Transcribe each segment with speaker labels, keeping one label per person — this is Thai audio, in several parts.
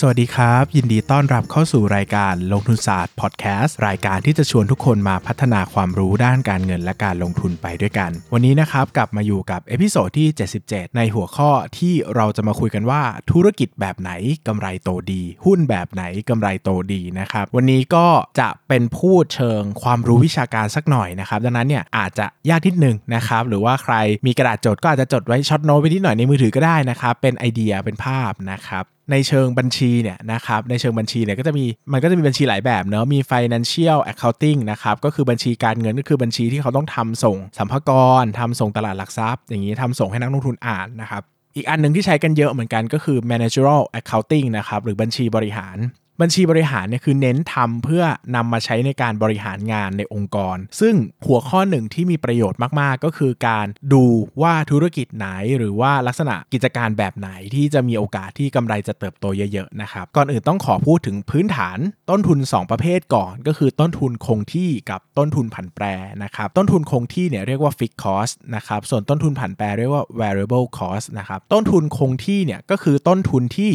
Speaker 1: สวัสดีครับ ยินดีต้อนรับเข้าสู่รายการลงทุนศาสตร์พอดแคสต์รายการที่จะชวนทุกคนมาพัฒนาความรู้ด้านการเงินและการลงทุนไปด้วยกัน วันนี้นะครับกลับมาอยู่กับ episode ที่ 77 ในหัวข้อที่เราจะมาคุยกันว่า ธุรกิจแบบไหนกำไรโตดี หุ้นแบบไหนกำไรโตดีนะครับวันนี้ก็จะเป็นพูดเชิงความรู้วิชาการสักหน่อยนะครับดังนั้นเนี่ยอาจจะยากนิดนึงนะครับหรือว่าใครมีกระดาษจดก็อาจจะจดไว้ช็อตโน้ตไว้นิดหน่อยในมือถือก็ได้นะครับเป็นไอเดียเป็นภาพนะครับ ในเชิงบัญชีเนี่ยนะครับในเชิงบัญชีเนี่ยก็จะมีมันก็จะมีบัญชีหลายแบบเนาะมี financial accounting นะครับก็คือบัญชีการเงินก็คือบัญชีที่เขาต้องทำส่งสัมภาระทำส่งตลาดหลักทรัพย์ อย่างนี้ทำส่งให้นักลงทุนอ่านนะครับอีกอันหนึ่งที่ใช้กันเยอะเหมือนกันก็คือ managerial accounting นะครับหรือบัญชีบริหาร บัญชีบริหารเนี่ยคือเน้นทำเพื่อนำมาใช้ในการบริหารงานในองค์กร ซึ่งหัวข้อหนึ่งที่มีประโยชน์มาก ๆ ก็คือการดูว่าธุรกิจไหนหรือว่าลักษณะกิจการแบบไหนที่จะมีโอกาสที่กำไรจะเติบโตเยอะ ๆ นะครับ ก่อนอื่นต้องขอพูดถึงพื้นฐานต้นทุน 2 ประเภทก่อน ก็คือต้นทุนคงที่กับต้นทุนผันแปรนะครับ ต้นทุนคงที่เนี่ยเรียกว่า fixed cost นะครับส่วนต้นทุนผันแปรเรียกว่า variable cost นะครับต้นทุนคงที่เนี่ยก็คือต้นทุนที่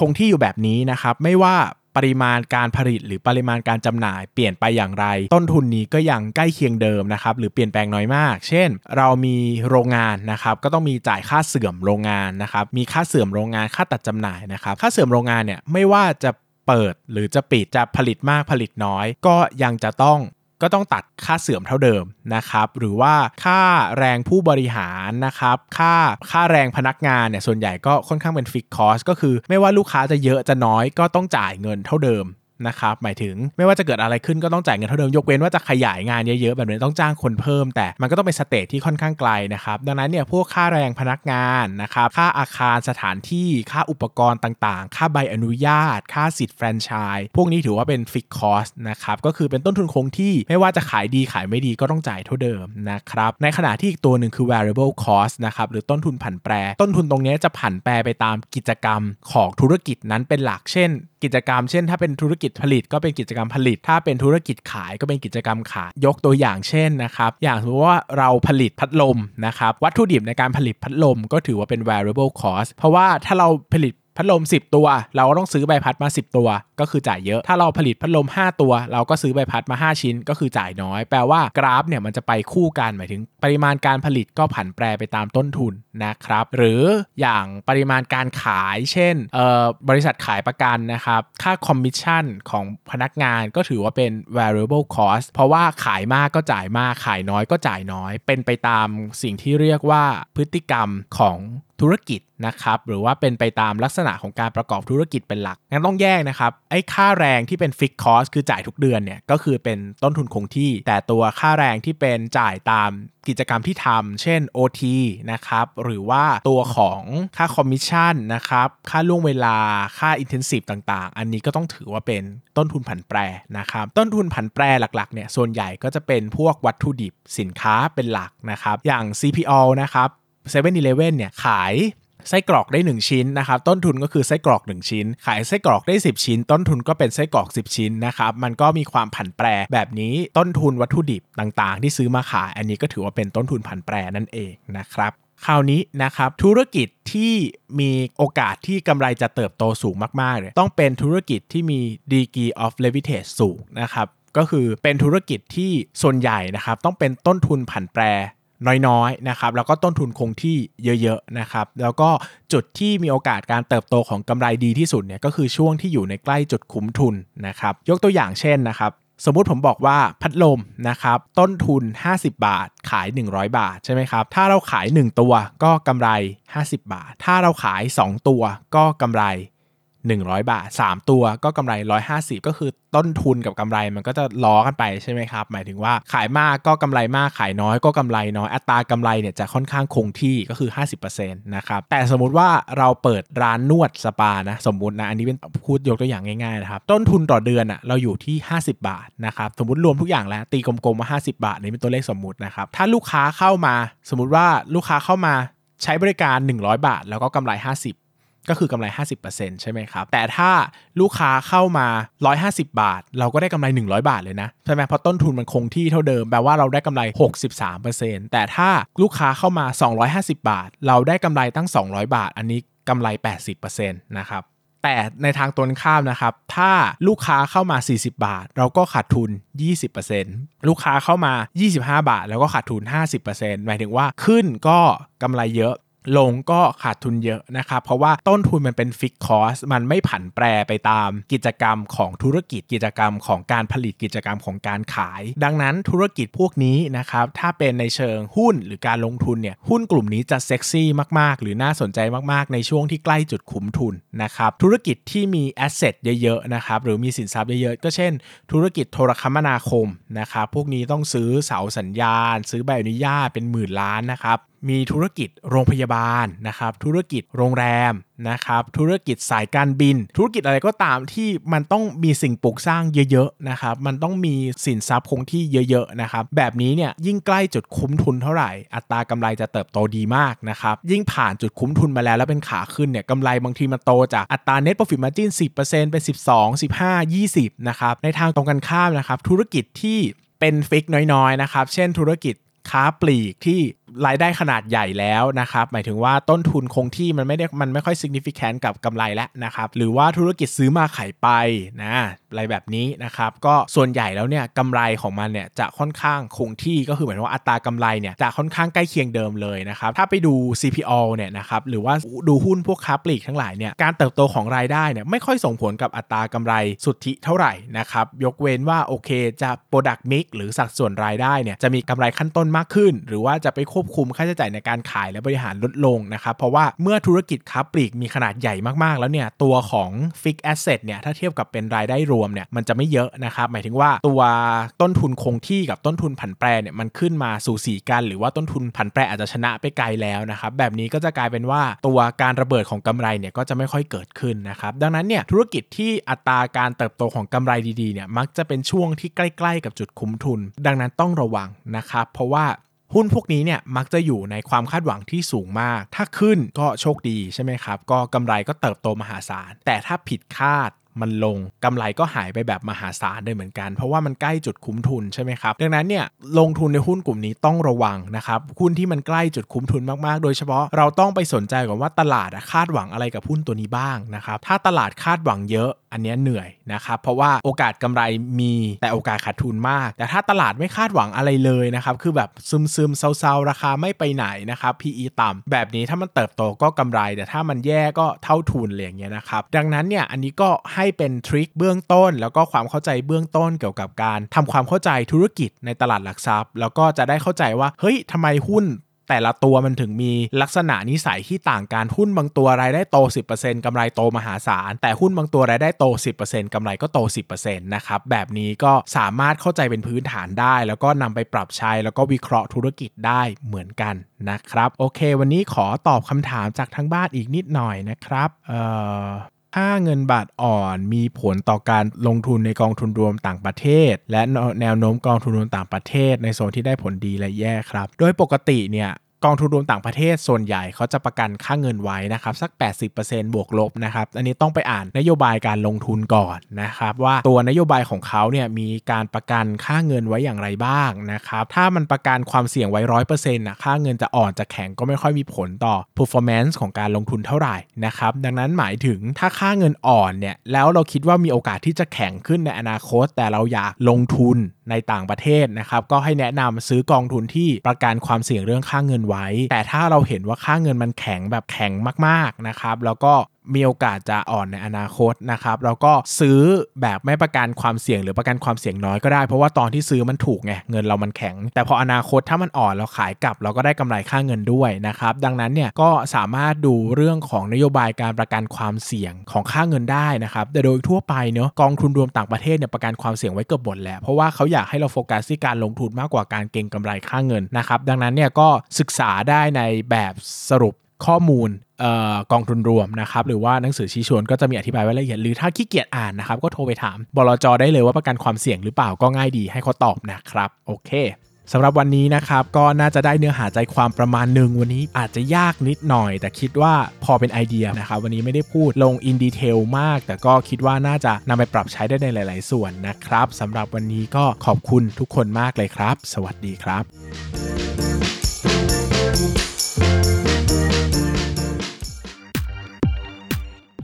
Speaker 1: คงที่อยู่แบบนี้นะครับไม่ว่า ปริมาณการผลิตหรือปริมาณการจำหน่าย เปลี่ยนไปอย่างไร ต้นทุนนี้ก็ยังใกล้เคียงเดิมนะครับหรือเปลี่ยนแปลงน้อยมาก เช่น เรามีโรงงานนะครับก็ต้องมีจ่ายค่าเสื่อมโรงงานนะครับมีค่าเสื่อมโรงงานค่าตัดจำหน่ายนะครับค่าเสื่อมโรงงานเนี่ยไม่ว่าจะเปิดหรือจะปิดจะผลิตมากผลิตน้อย ก็ยังจะต้อง ก็ต้องตัดค่าเสื่อมเท่าเดิมนะครับหรือว่าค่าแรงผู้บริหารนะครับค่าค่าแรงพนักงานเนี่ยส่วนใหญ่ก็ค่อนข้างเป็น fixed cost ก็คือ ไม่ว่าลูกค้าจะเยอะจะน้อยก็ต้องจ่ายเงินเท่าเดิม นะครับหมายถึงไม่ว่าจะเกิดอะไรขึ้นก็ต้องจ่ายเงินเท่าเดิมยกเว้นว่าจะขยายงานเยอะๆแบบนี้ต้องจ้างคนเพิ่ม แต่มันก็ต้องเป็น stage ที่ค่อนข้างไกลนะครับดังนั้นเนี่ยพวกค่าแรงพนักงานนะครับค่าอาคารสถานที่ค่าอุปกรณ์ต่างๆ ค่าใบอนุญาต ค่าสิทธิ์แฟรนไชส์ส์พวกนี้ถือว่าเป็นฟิกคอสนะครับก็คือเป็นต้นทุนคงที่ไม่ว่าจะขายดีขายไม่ดีก็ต้องจ่ายเท่าเดิมนะครับในขณะที่อีกตัวหนึ่งคือ variable cost นะครับหรือต้นทุนผันแปร ต้นทุนตรงนี้จะผันแปรไปตามกิจกรรมของธุรกิจนั้นเป็นหลักเช่น กิจกรรมเช่น ถ้าเป็นธุรกิจผลิตก็เป็นกิจกรรมผลิต ถ้าเป็นธุรกิจขายก็เป็นกิจกรรมขาย ยกตัวอย่างเช่นนะครับ อย่างสมมติว่าเราผลิตพัดลมนะครับ วัตถุดิบในการผลิตพัดลมก็ถือว่าเป็น variable cost เพราะว่าถ้าเราผลิต พัดลม 10 ตัว เราก็ต้องซื้อใบพัดมา 10 ตัว ก็คือจ่ายเยอะ ถ้าเราผลิตพัดลม 5 ตัว เราก็ซื้อใบพัดมา 5 ชิ้น ก็คือจ่ายน้อย แปลว่ากราฟเนี่ยมันจะไปคู่กันหมายถึง ปริมาณการผลิตก็ผันแปรไปตามต้นทุนนะครับ หรืออย่างปริมาณการขาย เช่นบริษัทขายประกันนะครับ ค่าคอมมิชชั่นของพนักงานก็ถือว่าเป็น variable cost เพราะว่าขายมากก็จ่ายมาก ขายน้อยก็จ่ายน้อย เป็นไปตามสิ่งที่เรียกว่าพฤติกรรมของธุรกิจนะครับหรือว่าเป็นไปตามลักษณะของการประกอบธุรกิจเป็นหลักงั้นต้องแยกนะครับไอ้ค่าแรงที่เป็น fixed cost คือจ่ายทุกเดือนเนี่ยก็คือเป็นต้นทุนคงที่ แต่ตัวค่าแรงที่เป็นจ่ายตามกิจกรรมที่ทำเช่น OT นะครับหรือว่าตัวของค่าคอมมิชชั่นนะครับค่าล่วงเวลาค่า incentive ต่างๆ อันนี้ก็ต้องถือว่าเป็นต้นทุนผันแปรนะครับต้นทุนผันแปรหลักๆเนี่ยส่วนใหญ่ก็จะเป็นพวกวัตถุดิบสินค้าเป็นหลักนะครับอย่าง CPO นะครับ 7 e เ e ่ e เลเว่นเนี่ยขายไส้กรอกได้ 1 ชิ้นนะครับต้นทุนก็คือไส้กรอก 1 ชิ้น ขายไส้กรอกได้ 10 ชิ้น ต้นทุนก็เป็นไส้กรอก 10 ชิ้นนะครับมันก็มีความผันแปรแบบนี้ต้นทุนวัตถุดิบต่างๆ ที่ซื้อมาขาย อันนี้ก็ถือว่าเป็นต้นทุนผันแปรนั่นเองนะครับคราวนี้นะครับธุรกิจที่มีโอกาสที่กำไรจะเติบโตสูงมากๆเลยต้องเป็นธุรกิจที่มี degree of leverage สูงนะครับก็คือเป็นธุรกิจที่ส่วนใหญ่นะครับต้องเป็นต้นทุนผันแปร น้อยๆนะครับแล้วก็ต้นทุนคงที่เยอะๆนะครับแล้วก็จุดที่มีโอกาสการเติบโตของกำไรดีที่สุดเนี่ยก็คือช่วงที่อยู่ในใกล้จุดคุ้มทุนนะครับยกตัวอย่างเช่นนะครับสมมุติผมบอกว่าพัดลมนะครับต้นทุน 50 บาท ขาย 100 บาทใช่ไหมครับถ้าเราขาย 1 ตัวก็กำไร 50 บาท ถ้าเราขาย 2 ตัวก็กำไร 100 บาท 3 ตัวก็กำไร 150 ก็คือต้นทุนกับกำไรมันก็จะล้อกันไปใช่ไหมครับ หมายถึงว่าขายมากก็กำไรมากขายน้อยก็กำไรน้อยอัตรากำไรเนี่ยจะค่อนข้างคงที่ก็คือ 50%นะครับแต่สมมุติว่าเราเปิดร้านนวดสปานะสมมุตินะอันนี้เป็นพูดยกตัวอย่างง่ายๆนะครับต้นทุนต่อเดือนอะเราอยู่ที่ 50 บาทนะครับสมมติรวมทุกอย่างแล้วตีกลมๆมา 50 บาทนี่เป็นตัวเลขสมมุตินะครับถ้าลูกค้าเข้ามา สมมติว่าลูกค้าเข้ามาใช้บริการ 100 บาท แล้วก็กำไร 50 ก็คือกำไร 50%ใช่ไหมครับ แต่ถ้าลูกค้าเข้ามา 150 บาท เราก็ได้กำไร 100 บาทเลยนะ ใช่ไหมเพราะต้นทุนมันคงที่เท่าเดิม แปลว่าเราได้กำไร 63%แต่ถ้าลูกค้าเข้ามา 250 บาท เราได้กำไรตั้ง 200 บาท อันนี้กำไร 80%นะครับแต่ในทางตรงข้ามนะครับ ถ้าลูกค้าเข้ามา 40 บาท เราก็ขาดทุน 20%ลูกค้าเข้ามา 25 บาท แล้วก็ขาดทุน 50%หมายถึงว่าขึ้นก็กำไรเยอะ ลงก็ขาดทุนเยอะนะครับ เพราะว่าต้นทุนมันเป็น fixed cost มันไม่ผันแปรไปตามกิจกรรมของธุรกิจกิจกรรมของการผลิตกิจกรรมของการขาย ดังนั้นธุรกิจพวกนี้นะครับถ้าเป็นในเชิงหุ้นหรือการลงทุนเนี่ยหุ้นกลุ่มนี้จะเซ็กซี่มากๆ หรือน่าสนใจมากๆ ในช่วงที่ใกล้จุดคุ้มทุนนะครับธุรกิจที่มี asset เยอะๆนะครับหรือมีสินทรัพย์เยอะๆก็เช่น ธุรกิจโทรคมนาคมนะครับพวกนี้ต้องซื้อเสาสัญญาณ ซื้อใบอนุญาตเป็นหมื่นล้านนะครับ มีธุรกิจโรงพยาบาลนะครับ ธุรกิจโรงแรมนะครับ ธุรกิจสายการบิน ธุรกิจอะไรก็ตามที่มันต้องมีสิ่งปลูกสร้างเยอะๆนะครับ มันต้องมีสินทรัพย์คงที่เยอะๆนะครับ แบบนี้เนี่ยยิ่งใกล้จุดคุ้มทุนเท่าไหร่ อัตรากำไรจะเติบโตดีมากนะครับ ยิ่งผ่านจุดคุ้มทุนมาแล้วแล้วเป็นขาขึ้นเนี่ยกำไรบางทีมันโตจากอัตรา net profit margin 10%เป็น 12 15 20นะครับในทางตรงกันข้ามนะครับธุรกิจที่เป็นฟิกน้อยๆนะครับ เช่นธุรกิจค้าปลีกที่ รายได้ขนาดใหญ่แล้วนะครับ หมายถึงว่าต้นทุนคงที่มันไม่ได้มันไม่ค่อย significant กับกำไรแล้วนะครับ หรือว่าธุรกิจซื้อมาขายไปนะอะไรแบบนี้นะครับ ก็ส่วนใหญ่แล้วเนี่ยกำไรของมันเนี่ยจะค่อนข้างคงที่ก็คือหมายถึงว่าอัตรากำไรเนี่ยจะค่อนข้างใกล้เคียงเดิมเลยนะครับ ถ้าไปดู CPO เนี่ยนะครับหรือว่าดูหุ้นพวกค้าปลีกทั้งหลายเนี่ยการเติบโตของรายได้เนี่ยไม่ค่อยส่งผลกับอัตรากำไรสุทธิเท่าไหร่นะครับยกเว้นว่าโอเคจะ product mix หรือสัดส่วนรายได้เนี่ยจะมีกำไรขั้นต้นมากขึ้น หรือว่าจะไปควบคุมค่าใช้จ่ายในการขายและบริหารลดลงนะครับเพราะว่าเมื่อธุรกิจค้าปลีกมีขนาดใหญ่มากๆ แล้วเนี่ยตัวของ Fix Asset เนี่ยถ้าเทียบกับเป็นรายได้รวมเนี่ยมันจะไม่เยอะนะครับหมายถึงว่าตัวต้นทุนคงที่กับต้นทุนผันแปรเนี่ยมันขึ้นมาสู่สีกัน หรือว่าต้นทุนผันแปรอาจจะชนะไปไกลแล้วนะครับแบบนี้ก็จะกลายเป็นว่าตัวการระเบิดของกำไรเนี่ยก็จะไม่ค่อยเกิดขึ้นนะครับดังนั้นเนี่ยธุรกิจที่อัตราการเติบโตของกำไรดีๆเนี่ยมักจะเป็นช่วงที่ใกล้ ๆ กับจุดคุ้มทุน ดังนั้นต้องระวังนะครับเพราะว่า หุ้นพวกนี้เนี่ยมักจะอยู่ในความคาดหวังที่สูงมาก ถ้าขึ้นก็โชคดีใช่ไหมครับ ก็กำไรก็เติบโตมหาศาล แต่ถ้าผิดคาดมันลงกำไรก็หายไปแบบมหาศาลได้เหมือนกัน เพราะว่ามันใกล้จุดคุ้มทุนใช่ไหมครับ ดังนั้นเนี่ยลงทุนในหุ้นกลุ่มนี้ต้องระวังนะครับหุ้นที่มันใกล้จุดคุ้มทุนมากๆ โดยเฉพาะเราต้องไปสนใจก่อนว่าตลาดคาดหวังอะไรกับหุ้นตัวนี้บ้างนะครับถ้าตลาดคาดหวังเยอะ อันนี้เหนื่อยนะครับเพราะว่าโอกาสกำไรมีแต่โอกาสขาดทุนมาก แต่ถ้าตลาดไม่คาดหวังอะไรเลยนะครับคือแบบซึมซึมเซาๆ ราคาไม่ไปไหนนะครับ PE ต่ำแบบนี้ถ้ามันเติบโตก็กำไร แต่ถ้ามันแย่ก็เท่าทุนอะไรอย่างเงี้ยนะครับดังนั้นเนี่ยอันนี้ก็ให้เป็นทริคเบื้องต้น แล้วก็ความเข้าใจเบื้องต้นเกี่ยวกับการทำความเข้าใจธุรกิจในตลาดหลักทรัพย์ แล้วก็จะได้เข้าใจว่าเฮ้ยทำไมหุ้น แต่ละตัวมันถึงมีลักษณะนิสัยที่ต่างกันหุ้นบางตัวรายได้โต 10%กำไรโตมหาศาล แต่หุ้นบางตัวรายได้โต 10%กำไรก็โต 10%นะครับแบบนี้ก็สามารถเข้าใจเป็นพื้นฐานได้ แล้วก็นำไปปรับใช้แล้วก็วิเคราะห์ธุรกิจได้เหมือนกันนะครับ โอเค วันนี้ขอตอบคำถามจากทางบ้านอีกนิดหน่อยนะครับเอ่อ ถ้าเงินบาทอ่อนมีผลต่อการลงทุนในกองทุนรวมต่างประเทศ และแนวโน้มกองทุนรวมต่างประเทศ ในโซนที่ได้ผลดีและแย่ครับ โดยปกติเนี่ย กองทุนรวมต่างประเทศส่วนใหญ่เขาจะประกันค่าเงินไว้นะครับสัก 80%บวกลบนะครับอันนี้ต้องไปอ่านนโยบายการลงทุนก่อนนะครับว่าตัวนโยบายของเขาเนี่ยมีการประกันค่าเงินไว้อย่างไรบ้างนะครับถ้ามันประกันความเสี่ยงไว้ร้อยเปอร์เซ็นต์นะค่าเงินจะอ่อนจะแข็งก็ไม่ค่อยมีผลต่อ performance ของการลงทุนเท่าไหร่นะครับดังนั้นหมายถึงถ้าค่าเงินอ่อนเนี่ยแล้วเราคิดว่ามีโอกาสที่จะแข็งขึ้นในอนาคต แต่เราอยากลงทุนในต่างประเทศนะครับก็ให้แนะนำซื้อกองทุนที่ประกันความเสี่ยงเรื่องค่าเงินไว้แต่ถ้าเราเห็นว่าค่าเงินมันแข็งแบบแข็งมากๆนะครับแล้วก็ มีโอกาสจะอ่อนในอนาคตนะครับแล้วก็ซื้อแบบไม่ประกันความเสี่ยงหรือประกันความเสี่ยงน้อยก็ได้ เพราะว่าตอนที่ซื้อมันถูกไงเงินเรามันแข็ง แต่พออนาคตถ้ามันอ่อนเราขายกลับ เราก็ได้กำไรค่าเงินด้วยนะครับดังนั้นเนี่ยก็สามารถดูเรื่องของนโยบายการประกันความเสี่ยงของค่าเงินได้นะครับแต่โดยทั่วไปเนาะกองทุนรวมต่างประเทศเนี่ยประกันความเสี่ยงไว้เกือบหมดแหละเพราะว่าเขาอยากให้เราโฟกัสที่การลงทุนมากกว่าการเก็งกำไรค่าเงินนะครับดังนั้นเนี่ยก็ศึกษาได้ในแบบสรุป ข้อมูลกองทุนรวมนะครับหรือว่าหนังสือชี้ชวนก็จะมีอธิบายไว้ละเอียดหรือถ้าขี้เกียจอ่านนะครับก็โทรไปถามบลจได้เลยว่าประกันความเสี่ยงหรือเปล่าก็ง่ายดีให้เขาตอบนะครับโอเคสำหรับวันนี้นะครับก็น่าจะได้เนื้อหาใจความประมาณหนึ่งวันนี้อาจจะยากนิดหน่อย แต่คิดว่าพอเป็นไอเดียนะครับวันนี้ไม่ได้พูดลงอินดีเทลมาก แต่ก็คิดว่าน่าจะนำไปปรับใช้ได้ในหลาย ๆ ส่วนนะครับสำหรับวันนี้ก็ขอบคุณทุกคนมากเลยครับ สวัสดีครับ